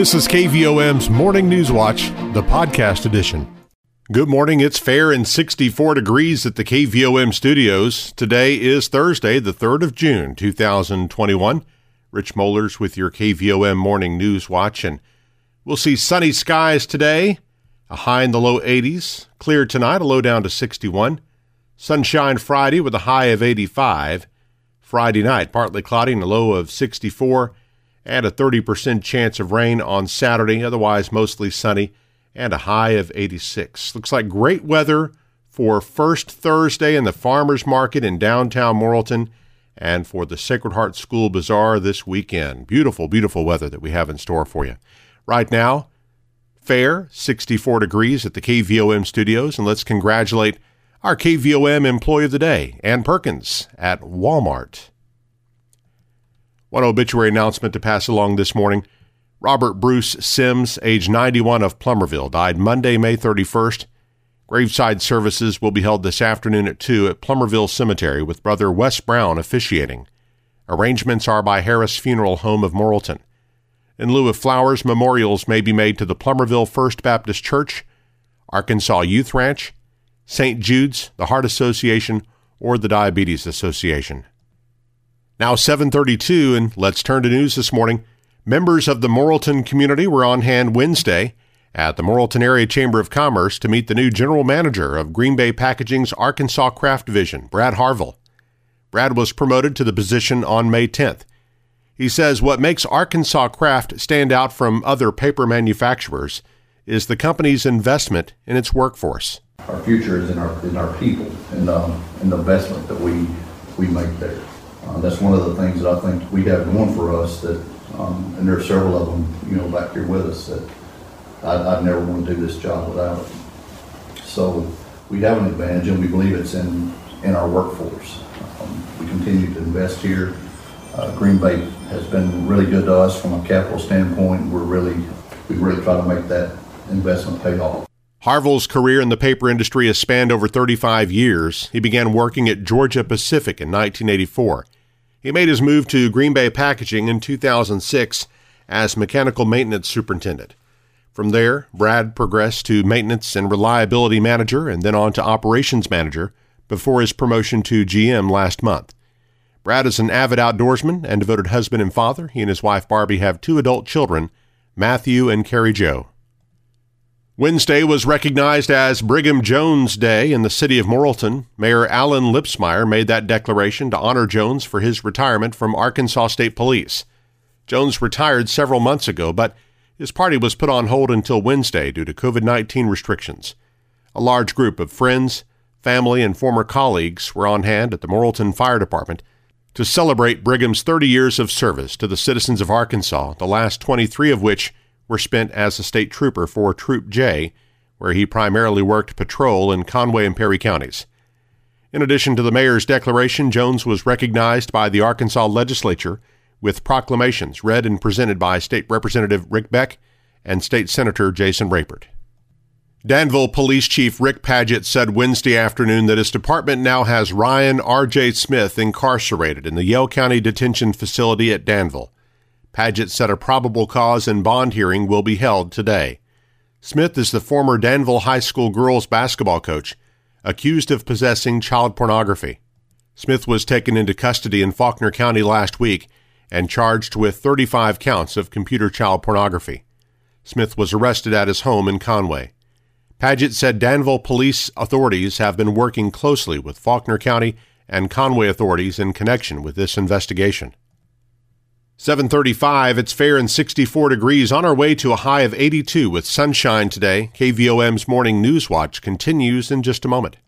This is KVOM's Morning News Watch, the podcast edition. Good morning. It's fair and 64 degrees at the KVOM studios. Today is Thursday, the 3rd of June, 2021. Rich Mollers with your KVOM Morning News Watch, and we'll see sunny skies today, a high in the low 80s. Clear tonight, a low down to 61. Sunshine Friday with a high of 85. Friday night, partly cloudy and a low of 64 and a 30% chance of rain on Saturday, otherwise mostly sunny, and a high of 86. Looks like great weather for first Thursday in the farmers market in downtown Morrilton and for the Sacred Heart School Bazaar this weekend. Beautiful, beautiful weather that we have in store for you. Right now, fair, 64 degrees at the KVOM studios, and let's congratulate our KVOM Employee of the Day, Ann Perkins at Walmart. One obituary announcement to pass along this morning. Robert Bruce Sims, age 91 of Plumerville, died Monday, May 31st. Graveside services will be held this afternoon at 2 at Plumerville Cemetery with brother Wes Brown officiating. Arrangements are by Harris Funeral Home of Morrilton. In lieu of flowers, memorials may be made to the Plumerville First Baptist Church, Arkansas Youth Ranch, St. Jude's, the Heart Association, or the Diabetes Association. Now 732 and let's turn to news this morning. Members of the Morrilton community were on hand Wednesday at the Morrilton Area Chamber of Commerce to meet the new general manager of Green Bay Packaging's Arkansas Kraft Division, Brad Harville. Brad was promoted to the position on May 10th. He says what makes Arkansas Kraft stand out from other paper manufacturers is the company's investment in its workforce. Our future is in our in our people and um, in the investment that we we make there. Uh, that's one of the things that I think we have going for us that, um, and there are several of them, you know, back here with us that I'd, I'd never want to do this job without it. So we have an advantage and we believe it's in, in our workforce. Um, we continue to invest here. Uh, Green Bay has been really good to us from a capital standpoint. We're really, we really try to make that investment pay off. Harville's career in the paper industry has spanned over 35 years. He began working at Georgia Pacific in 1984. He made his move to Green Bay Packaging in 2006 as mechanical maintenance superintendent. From there, Brad progressed to maintenance and reliability manager and then on to operations manager before his promotion to GM last month. Brad is an avid outdoorsman and devoted husband and father. He and his wife Barbie have two adult children, Matthew and Carrie Joe. Wednesday was recognized as Brigham Jones Day in the city of Morrilton. Mayor Alan Lipsmeyer made that declaration to honor Jones for his retirement from Arkansas State Police. Jones retired several months ago, but his party was put on hold until Wednesday due to COVID 19 restrictions. A large group of friends, family, and former colleagues were on hand at the Morrilton Fire Department to celebrate Brigham's 30 years of service to the citizens of Arkansas, the last 23 of which were spent as a state trooper for Troop J, where he primarily worked patrol in Conway and Perry counties. In addition to the mayor's declaration, Jones was recognized by the Arkansas legislature with proclamations read and presented by State Representative Rick Beck and State Senator Jason Rapert. Danville Police Chief Rick Paget said Wednesday afternoon that his department now has Ryan R.J. Smith incarcerated in the Yell County Detention Facility at Danville. Paget said a probable cause and bond hearing will be held today. Smith is the former Danville High School girls basketball coach, accused of possessing child pornography. Smith was taken into custody in Faulkner County last week and charged with 35 counts of computer child pornography. Smith was arrested at his home in Conway. Paget said Danville police authorities have been working closely with Faulkner County and Conway authorities in connection with this investigation. 735, it's fair and 64 degrees on our way to a high of 82 with sunshine today. KVOM's morning news watch continues in just a moment.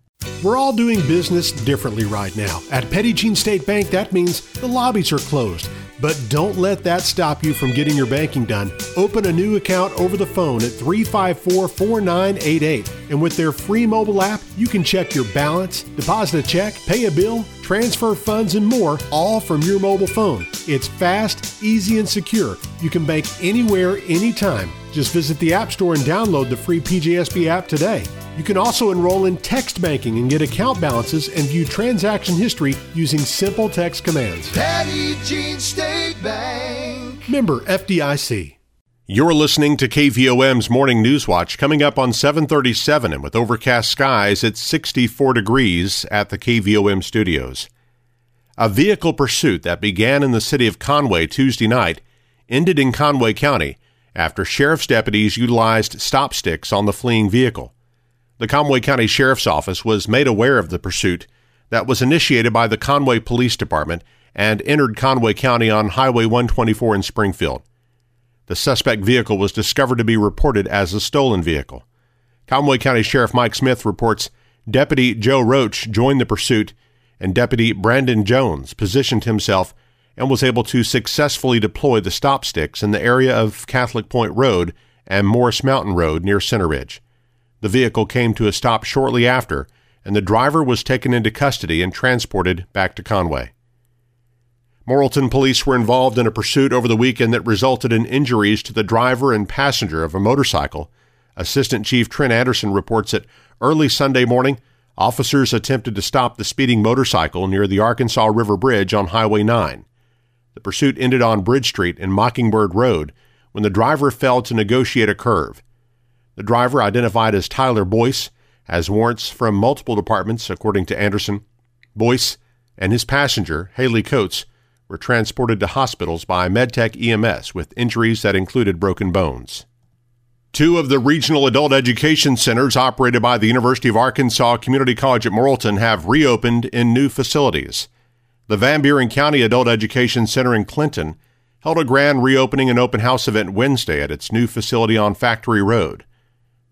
We're all doing business differently right now. At Petit Jean State Bank, that means the lobbies are closed. But don't let that stop you from getting your banking done. Open a new account over the phone at 354 4988. And with their free mobile app, you can check your balance, deposit a check, pay a bill, transfer funds, and more, all from your mobile phone. It's fast, easy, and secure. You can bank anywhere, anytime. Just visit the App Store and download the free PJSB app today. You can also enroll in text banking and get account balances and view transaction history using simple text commands. Petit Jean State Bank. Member FDIC. You're listening to KVOM's Morning News Watch coming up on 737 and with overcast skies it's 64 degrees at the KVOM studios. A vehicle pursuit that began in the city of Conway Tuesday night ended in Conway County after sheriff's deputies utilized stop sticks on the fleeing vehicle. The Conway County Sheriff's Office was made aware of the pursuit that was initiated by the Conway Police Department and entered Conway County on Highway 124 in Springfield. The suspect vehicle was discovered to be reported as a stolen vehicle. Conway County Sheriff Mike Smith reports Deputy Joe Roach joined the pursuit, and Deputy Brandon Jones positioned himself and was able to successfully deploy the stop sticks in the area of Catholic Point Road and Morris Mountain Road near Center Ridge. The vehicle came to a stop shortly after, and the driver was taken into custody and transported back to Conway. Morrilton police were involved in a pursuit over the weekend that resulted in injuries to the driver and passenger of a motorcycle. Assistant Chief Trent Anderson reports that early Sunday morning, officers attempted to stop the speeding motorcycle near the Arkansas River Bridge on Highway 9. The pursuit ended on Bridge Street and Mockingbird Road when the driver failed to negotiate a curve. The driver, identified as Tyler Boyce, has warrants from multiple departments, according to Anderson. Boyce and his passenger, Haley Coates, were transported to hospitals by MedTech EMS with injuries that included broken bones. Two of the regional adult education centers operated by the University of Arkansas Community College at Morrilton have reopened in new facilities. The Van Buren County Adult Education Center in Clinton held a grand reopening and open house event Wednesday at its new facility on Factory Road.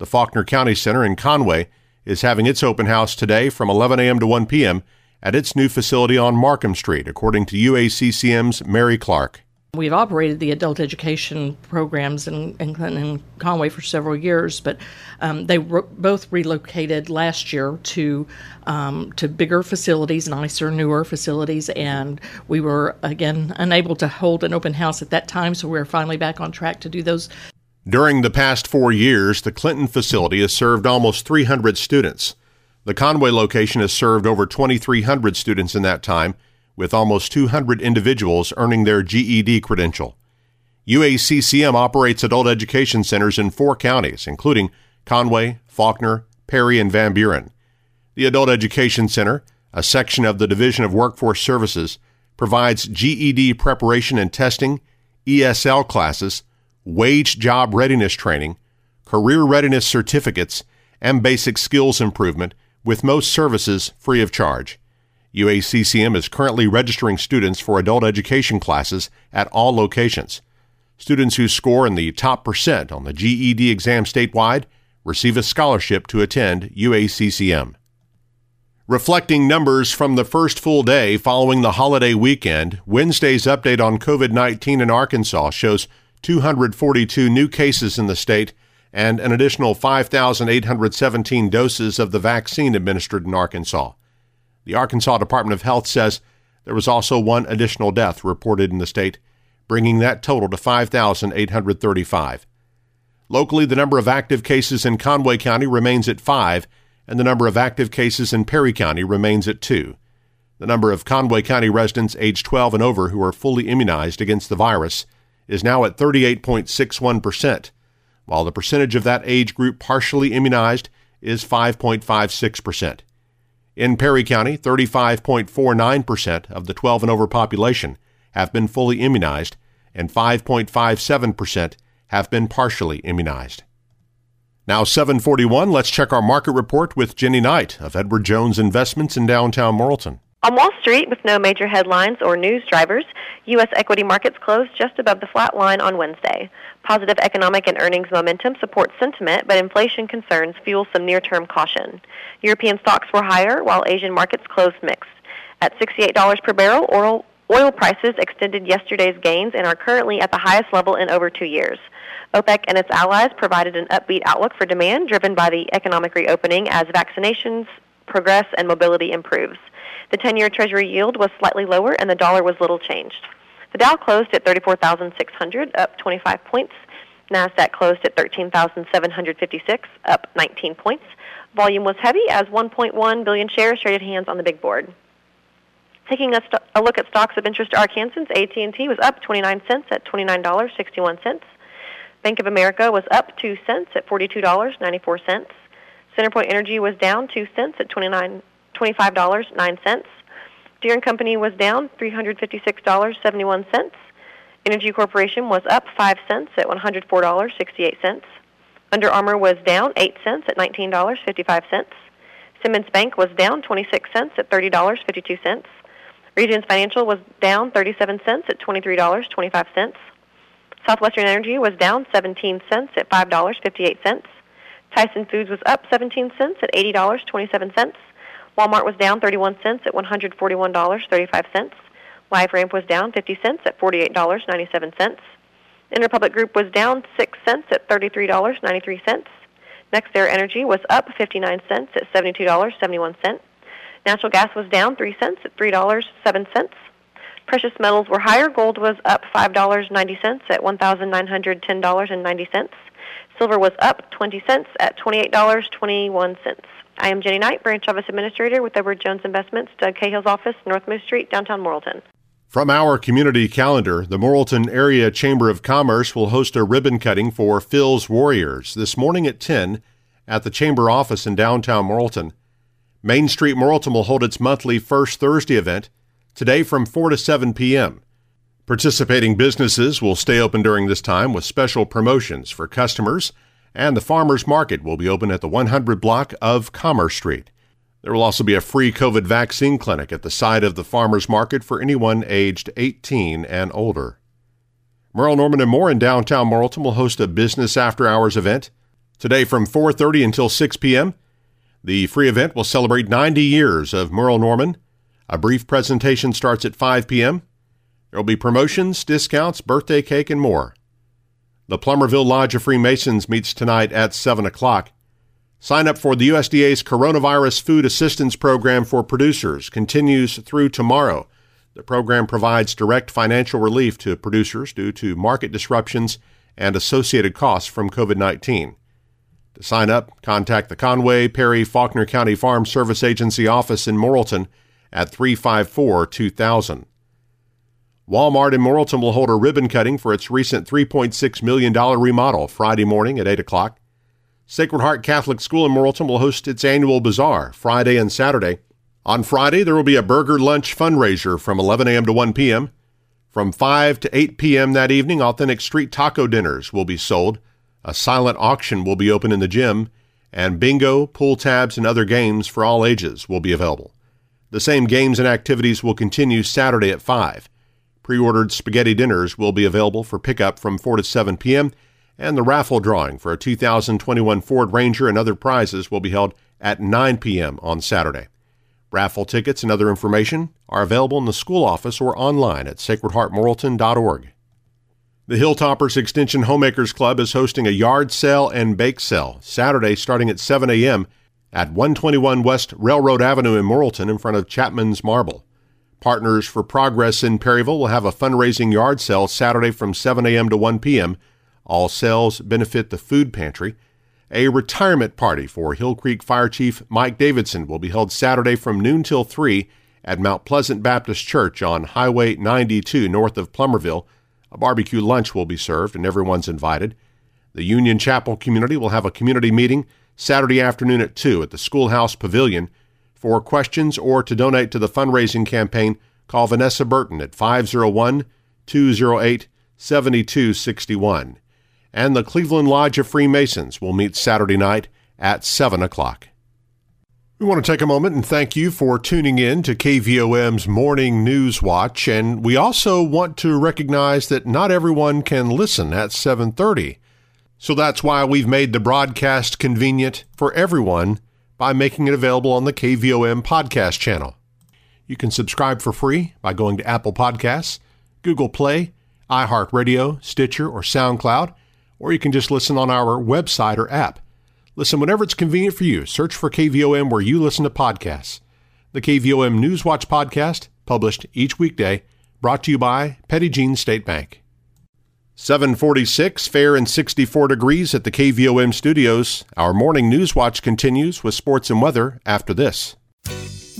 The Faulkner County Center in Conway is having its open house today from 11 a.m. to 1 p.m at its new facility on Markham Street, according to UACCM's Mary Clark. We've operated the adult education programs in, in Clinton and Conway for several years, but um, they re- both relocated last year to um, to bigger facilities, nicer, newer facilities, and we were again unable to hold an open house at that time, so we're finally back on track to do those. During the past four years, the Clinton facility has served almost 300 students. The Conway location has served over 2,300 students in that time, with almost 200 individuals earning their GED credential. UACCM operates adult education centers in four counties, including Conway, Faulkner, Perry, and Van Buren. The Adult Education Center, a section of the Division of Workforce Services, provides GED preparation and testing, ESL classes, wage job readiness training, career readiness certificates, and basic skills improvement with most services free of charge. UACCM is currently registering students for adult education classes at all locations. Students who score in the top percent on the GED exam statewide receive a scholarship to attend UACCM. Reflecting numbers from the first full day following the holiday weekend, Wednesday's update on COVID 19 in Arkansas shows 242 new cases in the state and an additional 5,817 doses of the vaccine administered in Arkansas. The Arkansas Department of Health says there was also one additional death reported in the state, bringing that total to 5,835. Locally, the number of active cases in Conway County remains at five, and the number of active cases in Perry County remains at two. The number of Conway County residents aged 12 and over who are fully immunized against the virus is now at 38.61 percent while the percentage of that age group partially immunized is 5.56%. In Perry County, 35.49% of the 12 and over population have been fully immunized, and 5.57% have been partially immunized. Now 741, let's check our market report with Jenny Knight of Edward Jones Investments in downtown Morrilton. On Wall Street, with no major headlines or news drivers, U.S. equity markets closed just above the flat line on Wednesday. Positive economic and earnings momentum supports sentiment, but inflation concerns fuel some near-term caution. European stocks were higher, while Asian markets closed mixed. At $68 per barrel, oil, oil prices extended yesterday's gains and are currently at the highest level in over two years. OPEC and its allies provided an upbeat outlook for demand driven by the economic reopening as vaccinations progress and mobility improves. The 10-year Treasury yield was slightly lower and the dollar was little changed. The Dow closed at 34,600, up 25 points. Nasdaq closed at 13,756, up 19 points. Volume was heavy as 1.1 billion shares traded hands on the big board. Taking a, st- a look at stocks of interest to Arkansans, AT&T was up 29 cents at $29.61. Bank of America was up 2 cents at $42.94. Centerpoint Energy was down 2 cents at 29 $25.09. Deere & Company was down $356.71. Entergy Corporation was up 5 cents at $104.68. Under Armour was down 8 cents at $19.55. Simmons Bank was down 26 cents at $30.52. Regions Financial was down 37 cents at $23.25. Southwestern Energy was down 17 cents at $5.58. Tyson Foods was up 17 cents at $80.27. Walmart was down 31 cents at $141.35. LiveRamp was down 50 cents at $48.97. Interpublic Group was down 6 cents at $33.93. NextEra Energy was up 59 cents at $72.71. Natural gas was down 3 cents at $3.07. Precious metals were higher. Gold was up $5.90 at $1,910.90. Silver was up 20 cents at $28.21. I am Jenny Knight, Branch Office Administrator with Edward Jones Investments, Doug Cahill's office, North Moose Street, downtown Morrilton. From our community calendar, the Morrilton Area Chamber of Commerce will host a ribbon cutting for Phil's Warriors this morning at 10 at the Chamber office in downtown Morrilton. Main Street Morrilton will hold its monthly First Thursday event today from 4 to 7 p.m. Participating businesses will stay open during this time with special promotions for customers and the farmers market will be open at the 100 block of Commerce Street. There will also be a free COVID vaccine clinic at the side of the farmers market for anyone aged 18 and older. Merle Norman and Moore in downtown Morrilton will host a business after hours event today from 4:30 until 6 p.m. The free event will celebrate 90 years of Merle Norman. A brief presentation starts at 5 p.m. There will be promotions, discounts, birthday cake, and more. The Plumerville Lodge of Freemasons meets tonight at 7 o'clock. Sign up for the USDA's Coronavirus Food Assistance Program for producers continues through tomorrow. The program provides direct financial relief to producers due to market disruptions and associated costs from COVID 19. To sign up, contact the Conway, Perry, Faulkner County Farm Service Agency office in Morrilton at 354 2000. Walmart in Morrilton will hold a ribbon cutting for its recent $3.6 million remodel Friday morning at 8 o'clock. Sacred Heart Catholic School in Morrilton will host its annual bazaar Friday and Saturday. On Friday, there will be a burger lunch fundraiser from 11 a.m. to 1 p.m. From 5 to 8 p.m. that evening, authentic street taco dinners will be sold. A silent auction will be open in the gym, and bingo, pool tabs, and other games for all ages will be available. The same games and activities will continue Saturday at 5. Pre ordered spaghetti dinners will be available for pickup from 4 to 7 p.m., and the raffle drawing for a 2021 Ford Ranger and other prizes will be held at 9 p.m. on Saturday. Raffle tickets and other information are available in the school office or online at sacredheartmorrilton.org. The Hilltoppers Extension Homemakers Club is hosting a yard sale and bake sale Saturday starting at 7 a.m. at 121 West Railroad Avenue in Morrilton in front of Chapman's Marble. Partners for Progress in Perryville will have a fundraising yard sale Saturday from 7 a.m. to 1 p.m. All sales benefit the food pantry. A retirement party for Hill Creek Fire Chief Mike Davidson will be held Saturday from noon till 3 at Mount Pleasant Baptist Church on Highway 92 north of Plumerville. A barbecue lunch will be served and everyone's invited. The Union Chapel community will have a community meeting Saturday afternoon at 2 at the Schoolhouse Pavilion. For questions or to donate to the fundraising campaign, call Vanessa Burton at 501 208 7261. And the Cleveland Lodge of Freemasons will meet Saturday night at 7 o'clock. We want to take a moment and thank you for tuning in to KVOM's Morning News Watch and we also want to recognize that not everyone can listen at 7:30. So that's why we've made the broadcast convenient for everyone by making it available on the KVOM podcast channel. You can subscribe for free by going to Apple Podcasts, Google Play, iHeartRadio, Stitcher, or SoundCloud, or you can just listen on our website or app. Listen whenever it's convenient for you. Search for KVOM where you listen to podcasts. The KVOM Newswatch podcast, published each weekday, brought to you by Petit Jean State Bank. 746, fair and 64 degrees at the KVOM studios. Our morning news watch continues with sports and weather after this.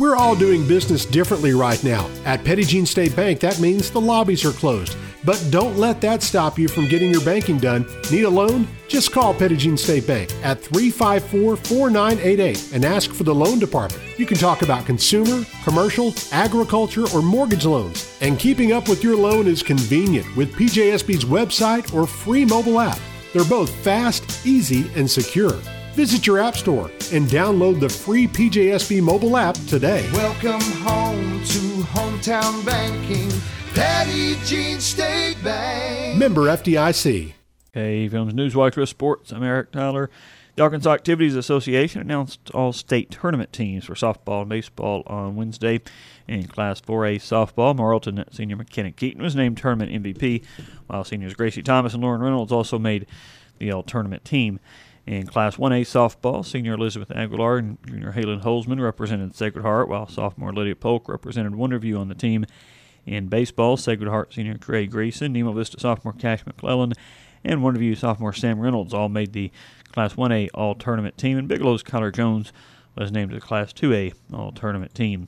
We're all doing business differently right now. At Jean State Bank, that means the lobbies are closed. But don't let that stop you from getting your banking done. Need a loan? Just call Jean State Bank at 354 4988 and ask for the loan department. You can talk about consumer, commercial, agriculture, or mortgage loans. And keeping up with your loan is convenient with PJSB's website or free mobile app. They're both fast, easy, and secure. Visit your app store and download the free PJSB mobile app today. Welcome home to hometown banking. Petit Jean State Bank. Member FDIC. Okay, Films Newswatch with Sports. I'm Eric Tyler. The Arkansas Activities Association announced all state tournament teams for softball and baseball on Wednesday. In Class 4A softball, Morrilton senior McKenna Keaton was named tournament MVP, while seniors Gracie Thomas and Lauren Reynolds also made the all tournament team. In Class 1A softball, senior Elizabeth Aguilar and junior Halen Holzman represented Sacred Heart, while sophomore Lydia Polk represented Wonderview on the team. In baseball, Sacred Heart senior Craig Greason, Nemo Vista sophomore Cash McClellan, and Wonderview sophomore Sam Reynolds all made the Class 1A All Tournament team, and Bigelow's Kyler Jones was named to the Class 2A All Tournament team.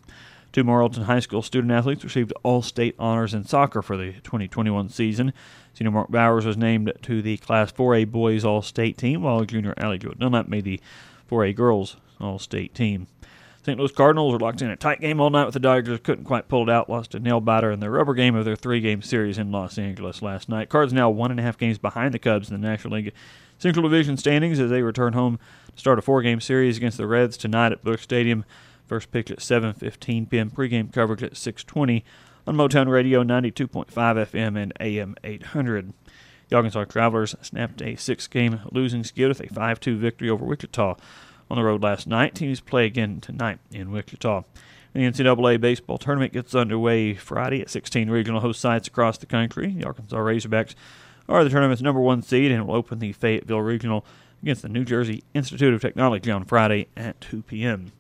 Two Morrilton High School student athletes received All State honors in soccer for the 2021 season. Senior Mark Bowers was named to the Class 4A Boys All State team, while junior Allie Jo Dunlap made the 4A Girls All State team. St. Louis Cardinals were locked in a tight game all night with the Dodgers. Couldn't quite pull it out. Lost a nail biter in the rubber game of their three-game series in Los Angeles last night. Cards now one and a half games behind the Cubs in the National League Central Division standings as they return home to start a four-game series against the Reds tonight at Busch Stadium. First pitch at 7:15 p.m. Pregame coverage at 6:20 on Motown Radio 92.5 FM and AM 800. The Arkansas Travelers snapped a six-game losing skid with a 5-2 victory over Wichita on the road last night. Teams play again tonight in Wichita. The NCAA baseball tournament gets underway Friday at 16 regional host sites across the country. The Arkansas Razorbacks are the tournament's number one seed and will open the Fayetteville Regional against the New Jersey Institute of Technology on Friday at 2 p.m.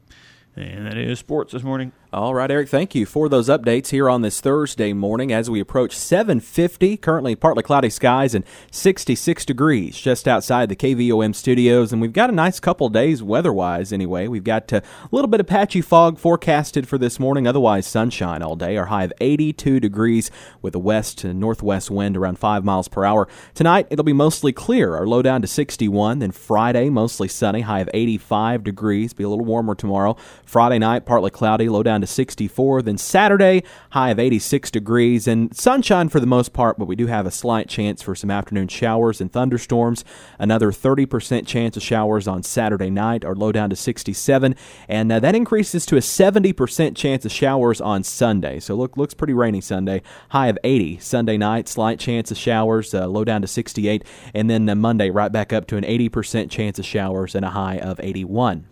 And that is sports this morning. All right, Eric, thank you for those updates here on this Thursday morning as we approach 750, currently partly cloudy skies and 66 degrees just outside the KVOM studios. And we've got a nice couple days weather-wise anyway. We've got a little bit of patchy fog forecasted for this morning, otherwise sunshine all day. Our high of 82 degrees with a west to northwest wind around 5 miles per hour. Tonight, it'll be mostly clear. Our low down to 61. Then Friday, mostly sunny, high of 85 degrees. Be a little warmer tomorrow. Friday night, partly cloudy, low down to 64. Then Saturday, high of 86 degrees and sunshine for the most part, but we do have a slight chance for some afternoon showers and thunderstorms. Another 30% chance of showers on Saturday night, or low down to 67. And uh, that increases to a 70% chance of showers on Sunday. So look, looks pretty rainy Sunday. High of 80 Sunday night, slight chance of showers, uh, low down to 68. And then uh, Monday, right back up to an 80% chance of showers and a high of 81.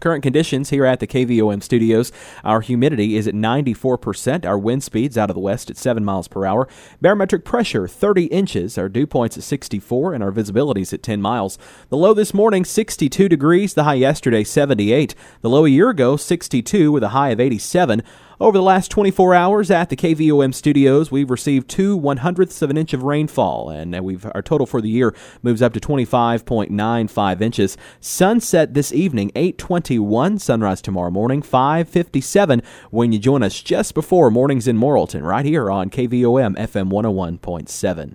Current conditions here at the KVOM studios. Our humidity is at 94%. Our wind speeds out of the west at 7 miles per hour. Barometric pressure 30 inches. Our dew points at 64 and our visibility is at 10 miles. The low this morning 62 degrees. The high yesterday 78. The low a year ago 62 with a high of 87. Over the last 24 hours at the KVOM studios, we've received two one hundredths of an inch of rainfall, and we've our total for the year moves up to 25.95 inches. Sunset this evening, 8:21. Sunrise tomorrow morning, 5:57. When you join us just before mornings in Morrilton, right here on KVOM FM 101.7.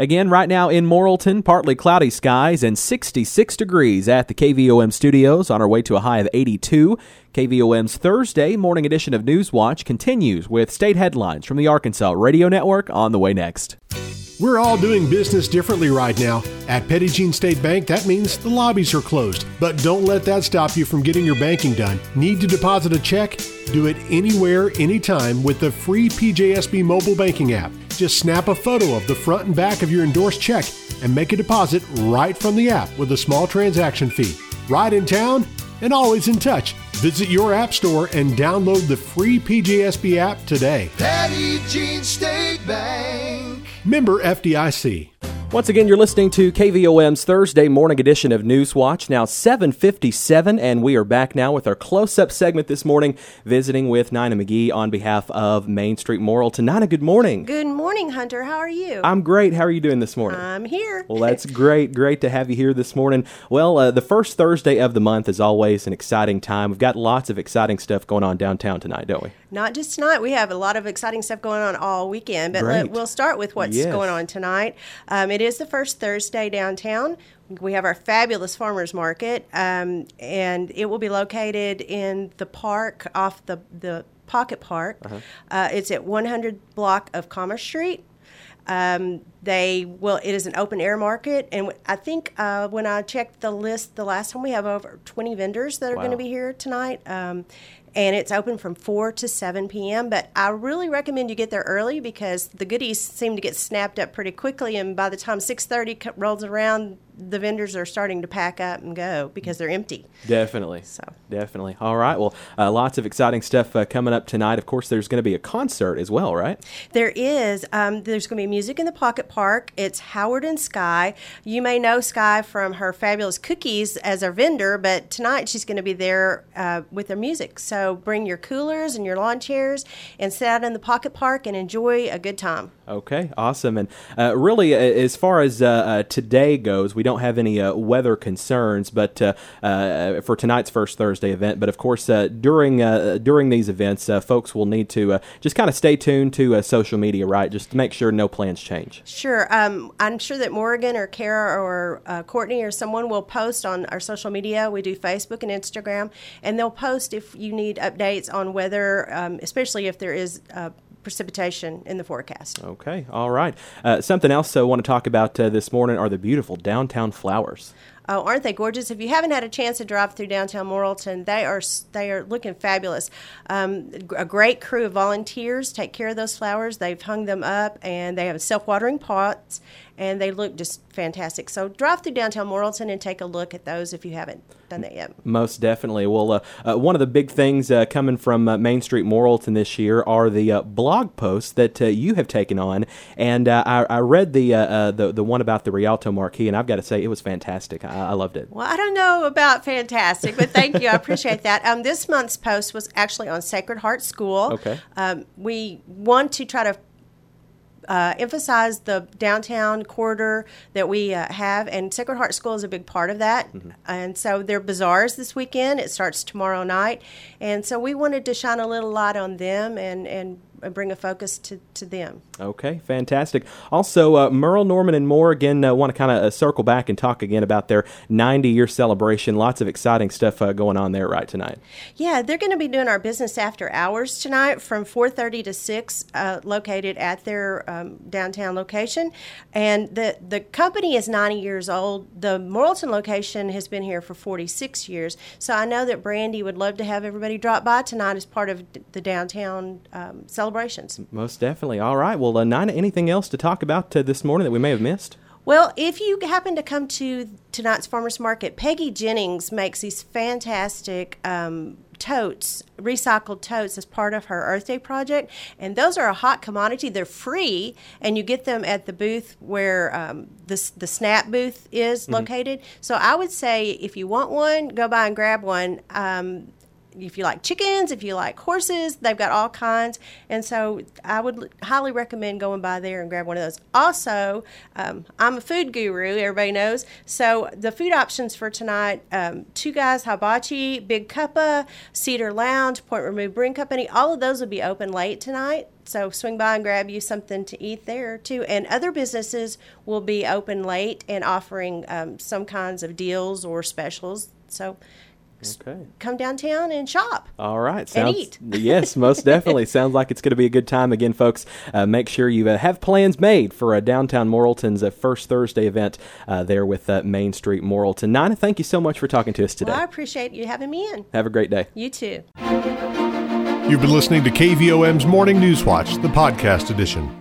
Again, right now in Morrilton, partly cloudy skies and 66 degrees at the KVOM studios on our way to a high of 82. KVOM's Thursday morning edition of Newswatch continues with state headlines from the Arkansas Radio Network on the way next. We're all doing business differently right now. At Jean State Bank, that means the lobbies are closed. But don't let that stop you from getting your banking done. Need to deposit a check? Do it anywhere, anytime with the free PJSB mobile banking app. Just snap a photo of the front and back of your endorsed check and make a deposit right from the app with a small transaction fee. Right in town and always in touch. Visit your app store and download the free PJSB app today. Petit Jean State Bank. Member FDIC. Once again, you're listening to KVOM's Thursday morning edition of Newswatch. Now 7:57, and we are back now with our close-up segment this morning, visiting with Nina McGee on behalf of Main Street Morrilton. Nina, good morning. Good morning, Hunter. How are you? I'm great. How are you doing this morning? I'm here. Well, that's great. Great to have you here this morning. Well, uh, the first Thursday of the month is always an exciting time. We've got lots of exciting stuff going on downtown tonight, don't we? Not just tonight. We have a lot of exciting stuff going on all weekend, but let, we'll start with what's Yes. going on tonight. Um, it is the first Thursday downtown. We have our fabulous farmers market, um, and it will be located in the park off the the Pocket Park. uh it's at 100 block of Commerce Street. Um, they will. It is an open air market, and I think uh, when I checked the list the last time, we have over 20 vendors that are going to be here tonight. Um, and it's open from 4 to 7 p.m. But I really recommend you get there early because the goodies seem to get snapped up pretty quickly. And by the time 6:30 rolls around, the vendors are starting to pack up and go because they're empty. Definitely. So. Definitely. All right. Well, uh, lots of exciting stuff uh, coming up tonight. Of course, there's going to be a concert as well, right? There is. Um, there's going to be music in the Pocket Park. It's Howard and Sky. You may know Sky from her fabulous cookies as our vendor, but tonight she's going to be there uh, with her music. So bring your coolers and your lawn chairs and sit out in the Pocket Park and enjoy a good time. Okay, awesome. And uh, really, uh, as far as uh, uh, today goes, we don't have any uh, weather concerns, but uh, uh, for tonight's first Thursday event. But of course, uh, during during these events, folks will need to just kind of stay tuned to social media, right? Just to make sure no plans change. Sure. Um, I'm sure that Morgan or Kara or Courtney or someone will post on our social media. We do Facebook and Instagram, and they'll post if you need updates on weather, um, especially if there is precipitation in the forecast. Okay, all right. Uh, something else I want to talk about uh, this morning are the beautiful downtown flowers. Oh, aren't they gorgeous? If you haven't had a chance to drive through downtown Morrilton, they are they are looking fabulous. Um, a great crew of volunteers take care of those flowers. They've hung them up, and they have self watering pots, and they look just fantastic. So drive through downtown Morrilton and take a look at those if you haven't done that yet. Most definitely. Well, uh, uh, one of the big things uh, coming from uh, Main Street Morrilton this year are the uh, blog posts that uh, you have taken on, and uh, I, I read the, the the one about the Rialto Marquee, and I've got to say it was fantastic. I, I loved it. Well, I don't know about fantastic, but thank you. I appreciate that. Um, this month's post was actually on Sacred Heart School. Okay. Um, we want to try to uh, emphasize the downtown corridor that we uh, have, and Sacred Heart School is a big part of that. And so there are bazaars this weekend. It starts tomorrow night, and so we wanted to shine a little light on them and and bring a focus to, to them. Okay, fantastic. Also, uh, Merle, Norman, and more again uh, want to kind of uh, circle back and talk again about their 90 year celebration. Lots of exciting stuff uh, going on there right tonight. Yeah, they're going to be doing our business after hours tonight from 4:30 to 6, uh, located at their um, downtown location. And the the company is 90 years old. The Morrilton location has been here for 46 years. So I know that Brandy would love to have everybody drop by tonight as part of the downtown um, celebrations. Most definitely. All right. Well, uh, Nina, anything else to talk about uh, this morning that we may have missed? Well, if you happen to come to tonight's farmers market, Peggy Jennings makes these fantastic um, totes, recycled totes, as part of her Earth Day project, and those are a hot commodity. They're free, and you get them at the booth where um, the the Snap booth is located. So I would say if you want one, go by and grab one. Um, if you like chickens, if you like horses, they've got all kinds. And so I would highly recommend going by there and grab one of those. Also, um, I'm a food guru, everybody knows. So the food options for tonight um, Two Guys Hibachi, Big Cuppa, Cedar Lounge, Point Remove Brewing Company, all of those will be open late tonight. So swing by and grab you something to eat there too. And other businesses will be open late and offering um, some kinds of deals or specials. So Okay. come downtown and shop. All right. Sounds, eat. yes, most definitely. Sounds like it's going to be a good time. Again, folks, uh, make sure you uh, have plans made for uh, downtown Morrilton's uh, first Thursday event uh, there with uh, Main Street Morrilton. Nina, thank you so much for talking to us today. Well, I appreciate you having me in. Have a great day. You too. You've been listening to KVOM's Morning News Watch, the podcast edition.